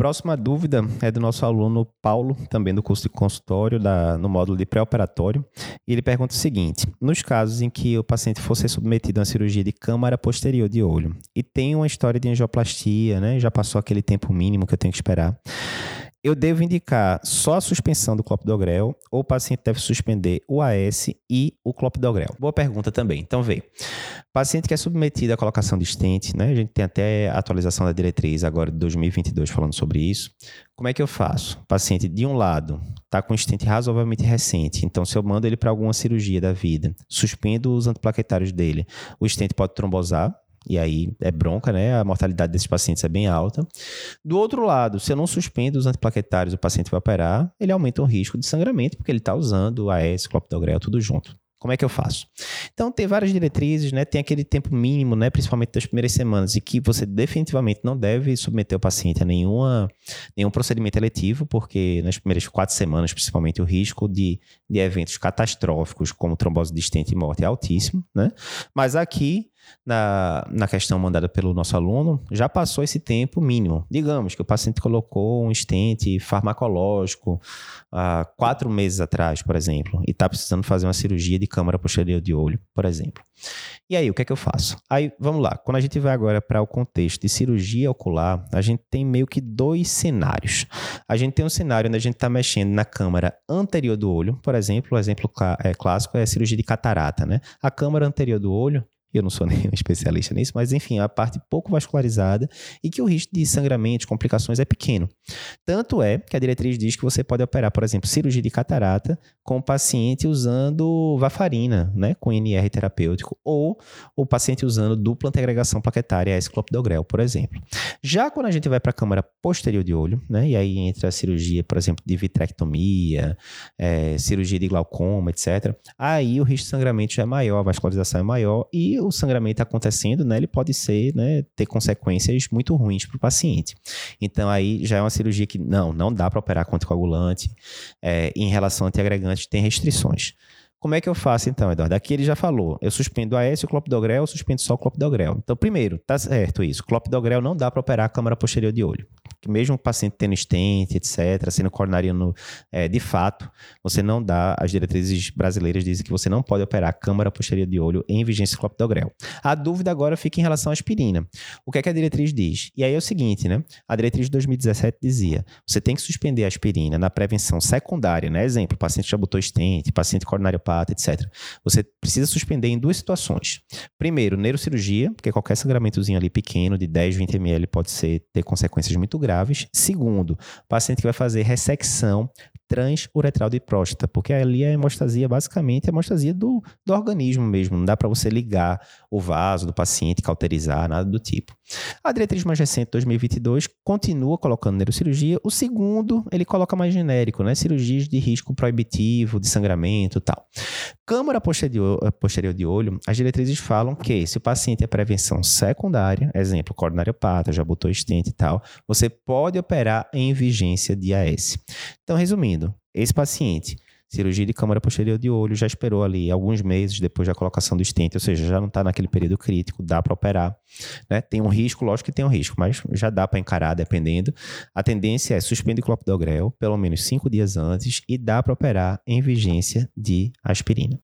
Próxima dúvida é do nosso aluno Paulo, também do curso de consultório, da, no módulo de pré-operatório. Ele pergunta o seguinte: nos casos em que o paciente for ser submetido a uma cirurgia de câmara posterior de olho e tem uma história de angioplastia, né? Já passou aquele tempo mínimo que eu tenho que esperar eu devo indicar só a suspensão do clopidogrel ou o paciente deve suspender o AS e o clopidogrel? Boa pergunta também. Então, vê. Paciente que é submetido à colocação de stent, né? A gente tem até a atualização da diretriz agora de 2022 falando sobre isso. Como é que eu faço? Paciente, de um lado, está com stent razoavelmente recente, então se eu mando ele para alguma cirurgia da vida, suspendo os antiplaquetários dele, o stent pode trombosar, e aí é bronca, né? A mortalidade desses pacientes é bem alta. Do outro lado, se eu não suspendo os antiplaquetários, o paciente vai operar, ele aumenta o risco de sangramento, porque ele está usando AS, clopidogrel, tudo junto. Como é que eu faço? Então, tem várias diretrizes, né? Tem aquele tempo mínimo, né? Principalmente das primeiras semanas, e que você definitivamente não deve submeter o paciente a nenhuma, nenhum procedimento eletivo, porque nas primeiras quatro semanas, principalmente, o risco de, de eventos catastróficos, como trombose distente e morte, é altíssimo, né? Mas aqui, na, na questão mandada pelo nosso aluno, já passou esse tempo mínimo. Digamos que o paciente colocou um estente farmacológico há quatro meses atrás, por exemplo, e está precisando fazer uma cirurgia de câmara posterior de olho, por exemplo. E aí, o que é que eu faço? Aí, vamos lá. Quando a gente vai agora para o contexto de cirurgia ocular, a gente tem meio que dois cenários. A gente tem um cenário onde a gente está mexendo na câmara anterior do olho, por exemplo, o exemplo é, clássico é a cirurgia de catarata, né? A câmara anterior do olho eu não sou nenhum especialista nisso, mas enfim, a parte pouco vascularizada e que o risco de sangramento, complicações é pequeno. Tanto é que a diretriz diz que você pode operar, por exemplo, cirurgia de catarata com o paciente usando varfarina, né, com NR terapêutico, ou o paciente usando dupla antiagregação plaquetária, esclopidogrel, por exemplo. Já quando a gente vai para a câmara posterior de olho, né, e aí entra a cirurgia, por exemplo, de vitrectomia, é, cirurgia de glaucoma, etc., aí o risco de sangramento já é maior, a vascularização é maior e o sangramento acontecendo, né, ele pode ser, né, ter consequências muito ruins para o paciente. Então aí já é uma cirurgia que não, não dá para operar com anticoagulante. É, em relação a antiagregante tem restrições. Como é que eu faço então, Eduardo? Aqui ele já falou. Eu suspendo AS, o clopidogrel, eu suspendo só o clopidogrel. Então, primeiro, tá certo isso. Clopidogrel não dá para operar a câmara posterior de olho mesmo o paciente tendo stent, etc., sendo coronariano é, de fato, você não dá, as diretrizes brasileiras dizem que você não pode operar câmara posterior de olho em vigência clopidogrel. A dúvida agora fica em relação à aspirina. O que é que a diretriz diz? E aí é o seguinte, né? A diretriz de 2017 dizia, você tem que suspender a aspirina na prevenção secundária, né? Exemplo, paciente já botou stent, paciente coronariopata, etc. Você precisa suspender em duas situações. Primeiro, neurocirurgia, porque qualquer sangramentozinho ali pequeno, de 10, 20 ml, pode ser, ter consequências muito graves graves. Segundo, paciente que vai fazer ressecção transuretral de próstata, porque ali a hemostasia basicamente é a hemostasia do, do organismo mesmo, não dá para você ligar o vaso do paciente, cauterizar, nada do tipo. A diretriz mais recente, 2022, continua colocando neurocirurgia. O segundo, ele coloca mais genérico, né? Cirurgias de risco proibitivo, de sangramento e tal. Câmara posterior, posterior de olho, as diretrizes falam que se o paciente é prevenção secundária, exemplo, coronariopata, já botou estente e tal, você pode operar em vigência de AS. Então, resumindo, esse paciente cirurgia de câmara posterior de olho, já esperou ali alguns meses depois da colocação do stent, ou seja, já não está naquele período crítico, dá para operar. Né? Tem um risco, lógico que tem um risco, mas já dá para encarar dependendo. A tendência é suspender clopidogrel pelo menos cinco dias antes e dá para operar em vigência de aspirina.